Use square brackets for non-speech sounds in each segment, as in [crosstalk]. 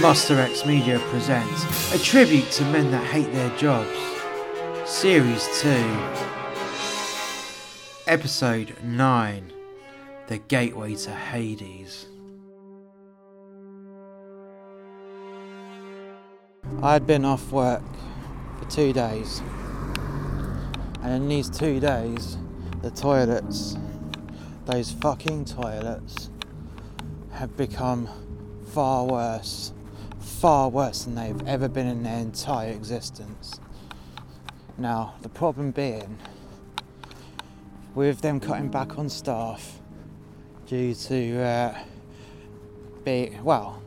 Muster X Media presents a tribute to men that hate their jobs. Series 2, Episode 9 The Gateway to Hades. I'd been off work for two days, and in these two days, the toilets, those fucking toilets, have become far worse, far worse than they've ever been in their entire existence. Now, the problem being, with them cutting back on staff due to, uh, be well,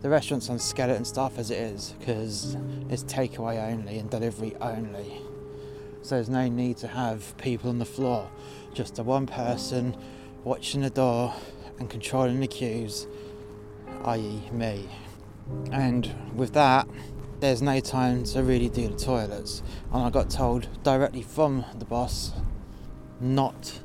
the restaurant's on skeleton staff as it is because it's takeaway only and delivery only. So there's no need to have people on the floor, just the one person watching the door and controlling the queues, i.e., me. And with that, there's no time to really do the toilets. And I got told directly from the boss not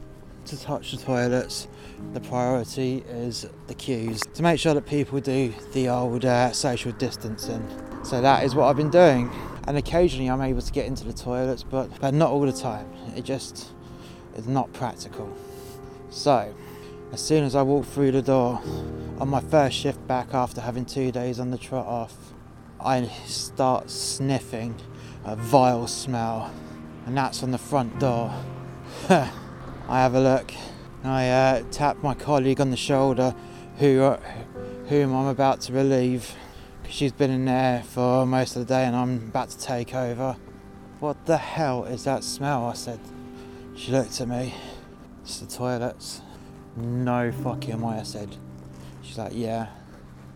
to touch the toilets. The priority is the queues to make sure that people do the old uh, social distancing. So that is what I've been doing. And occasionally I'm able to get into the toilets, but, but not all the time. It just is not practical. So, as soon as I walk through the door on my first shift back after having two days on the trot off, I start sniffing a vile smell, and that's on the front door. [laughs] I have a look. I uh, tap my colleague on the shoulder, who, uh, whom I'm about to relieve, because she's been in there for most of the day, and I'm about to take over. What the hell is that smell? I said. She looked at me. It's the toilets. No fucking way, I said. She's like, yeah,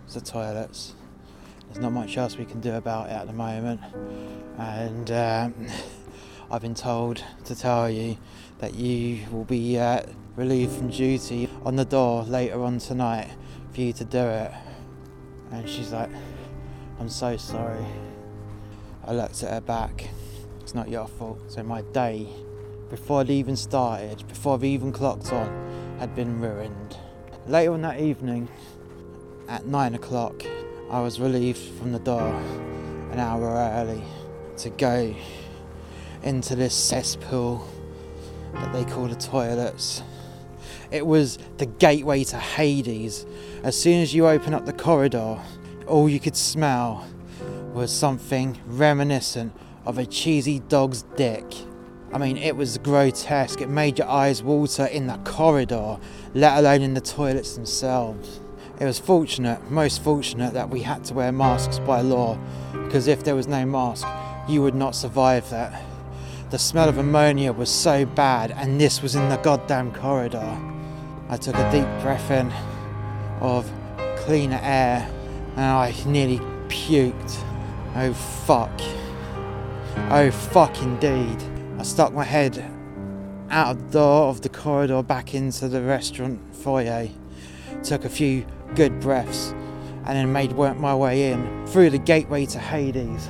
it's the toilets. There's not much else we can do about it at the moment. And um, [laughs] I've been told to tell you that you will be uh, relieved from duty on the door later on tonight for you to do it. And she's like, I'm so sorry. I looked at her back. It's not your fault. So my day, before it even started, before I've even clocked on, had been ruined. Later on that evening, at nine o'clock, I was relieved from the door an hour early to go into this cesspool that they call the toilets. It was the gateway to Hades. As soon as you open up the corridor, all you could smell was something reminiscent of a cheesy dog's dick. I mean, it was grotesque. It made your eyes water in the corridor, let alone in the toilets themselves. It was fortunate, most fortunate, that we had to wear masks by law, because if there was no mask, you would not survive that. The smell of ammonia was so bad, and this was in the goddamn corridor. I took a deep breath in of cleaner air, and I nearly puked. Oh fuck. Oh fuck indeed. I stuck my head out of the door of the corridor back into the restaurant foyer, took a few good breaths, and then made my way in through the gateway to Hades.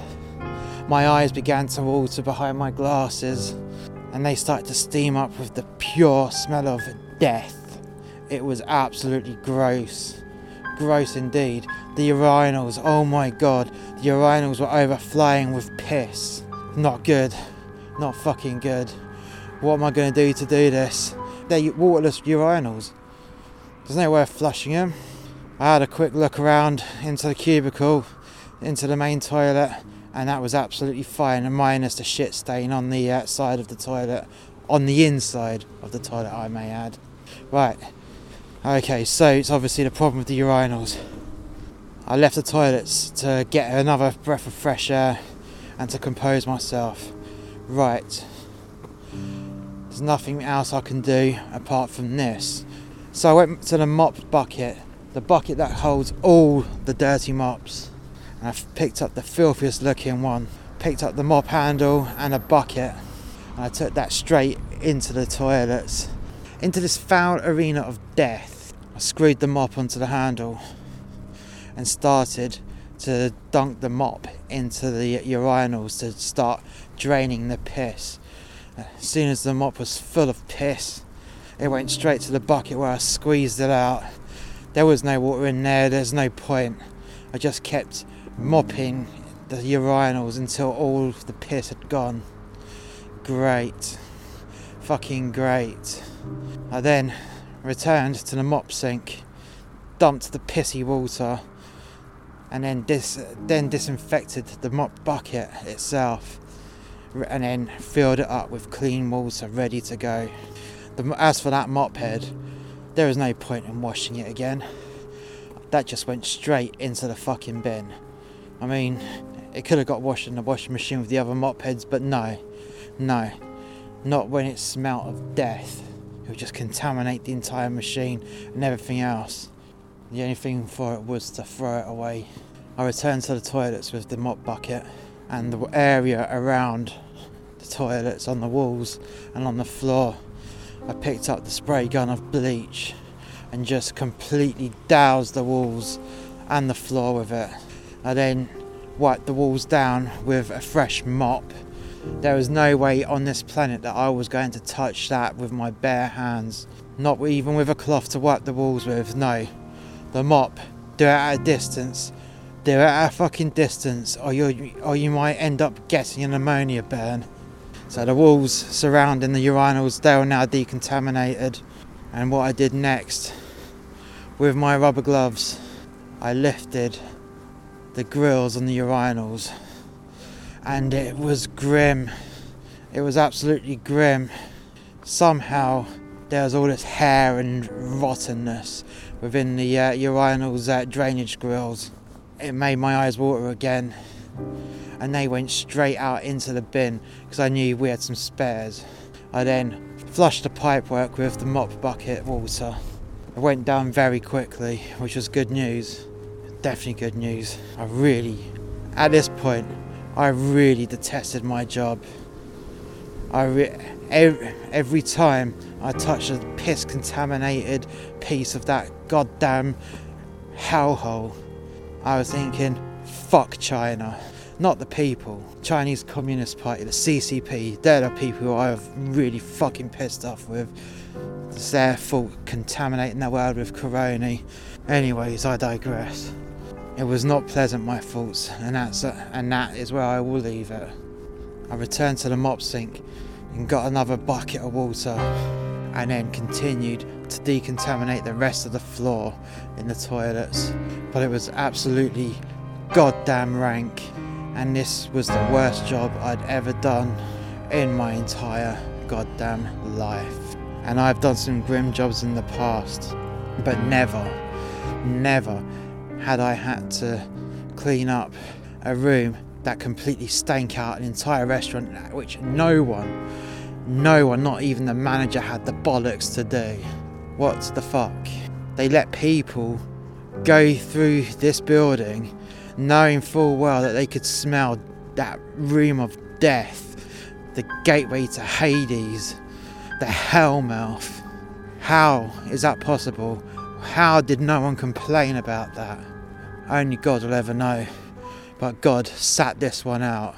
My eyes began to water behind my glasses, and they started to steam up with the pure smell of death. It was absolutely gross. Gross indeed. The urinals, oh my god, the urinals were overflowing with piss. Not good. Not fucking good. What am I going to do to do this? They're waterless urinals. There's no way of flushing them. I had a quick look around into the cubicle, into the main toilet, and that was absolutely fine, minus the shit stain on the uh, outside of the toilet, on the inside of the toilet, I may add. Right. Okay, so it's obviously the problem with the urinals. I left the toilets to get another breath of fresh air and to compose myself. Right. There's nothing else I can do apart from this. So I went to the mop bucket, the bucket that holds all the dirty mops. And I picked up the filthiest looking one, picked up the mop handle and a bucket, and I took that straight into the toilets, into this foul arena of death. I screwed the mop onto the handle and started to dunk the mop into the urinals to start draining the piss. As soon as the mop was full of piss, it went straight to the bucket where I squeezed it out. There was no water in there, there's no point. I just kept mopping the urinals until all the piss had gone. Great. Fucking great. I then returned to the mop sink, dumped the pissy water, and then dis- then disinfected the mop bucket itself, and then filled it up with clean water ready to go. The, as for that mop head, there was no point in washing it again. That just went straight into the fucking bin. I mean, it could have got washed in the washing machine with the other mop heads, but no, no, not when it smelt of death. It would just contaminate the entire machine and everything else. The only thing for it was to throw it away. I returned to the toilets with the mop bucket and the area around the toilets on the walls and on the floor. I picked up the spray gun of bleach and just completely doused the walls and the floor with it. I then wiped the walls down with a fresh mop. There was no way on this planet that I was going to touch that with my bare hands. Not even with a cloth to wipe the walls with, no. The mop, do it at a distance. Do it at a fucking distance, or you or you might end up getting an ammonia burn. So the walls surrounding the urinals, they are now decontaminated. And what I did next, with my rubber gloves, I lifted the grills on the urinals, and it was grim. It was absolutely grim. Somehow there was all this hair and rottenness within the uh, urinals uh, drainage grills. It made my eyes water again, and they went straight out into the bin because I knew we had some spares. I then flushed the pipework with the mop bucket water. It went down very quickly, which was good news. Definitely good news. I really, at this point, I really detested my job. I re- every, time I touch a piss contaminated piece of that goddamn hellhole, I was thinking, fuck China. Not the people. Chinese Communist Party, the CCP, they're the people who I have really fucking pissed off with. It's their fault contaminating the world with corona. Anyways, I digress. It was not pleasant, my faults, and that's and that is where I will leave it. I returned to the mop sink and got another bucket of water, and then continued to decontaminate the rest of the floor in the toilets. But it was absolutely goddamn rank, and this was the worst job I'd ever done in my entire goddamn life. And I've done some grim jobs in the past, but never, never had I had to clean up a room that completely stank out an entire restaurant, which no one, no one, not even the manager, had the bollocks to do. What the fuck? They let people go through this building knowing full well that they could smell that room of death, the gateway to Hades, the hellmouth. How is that possible? How did no one complain about that? Only God will ever know. But God sat this one out.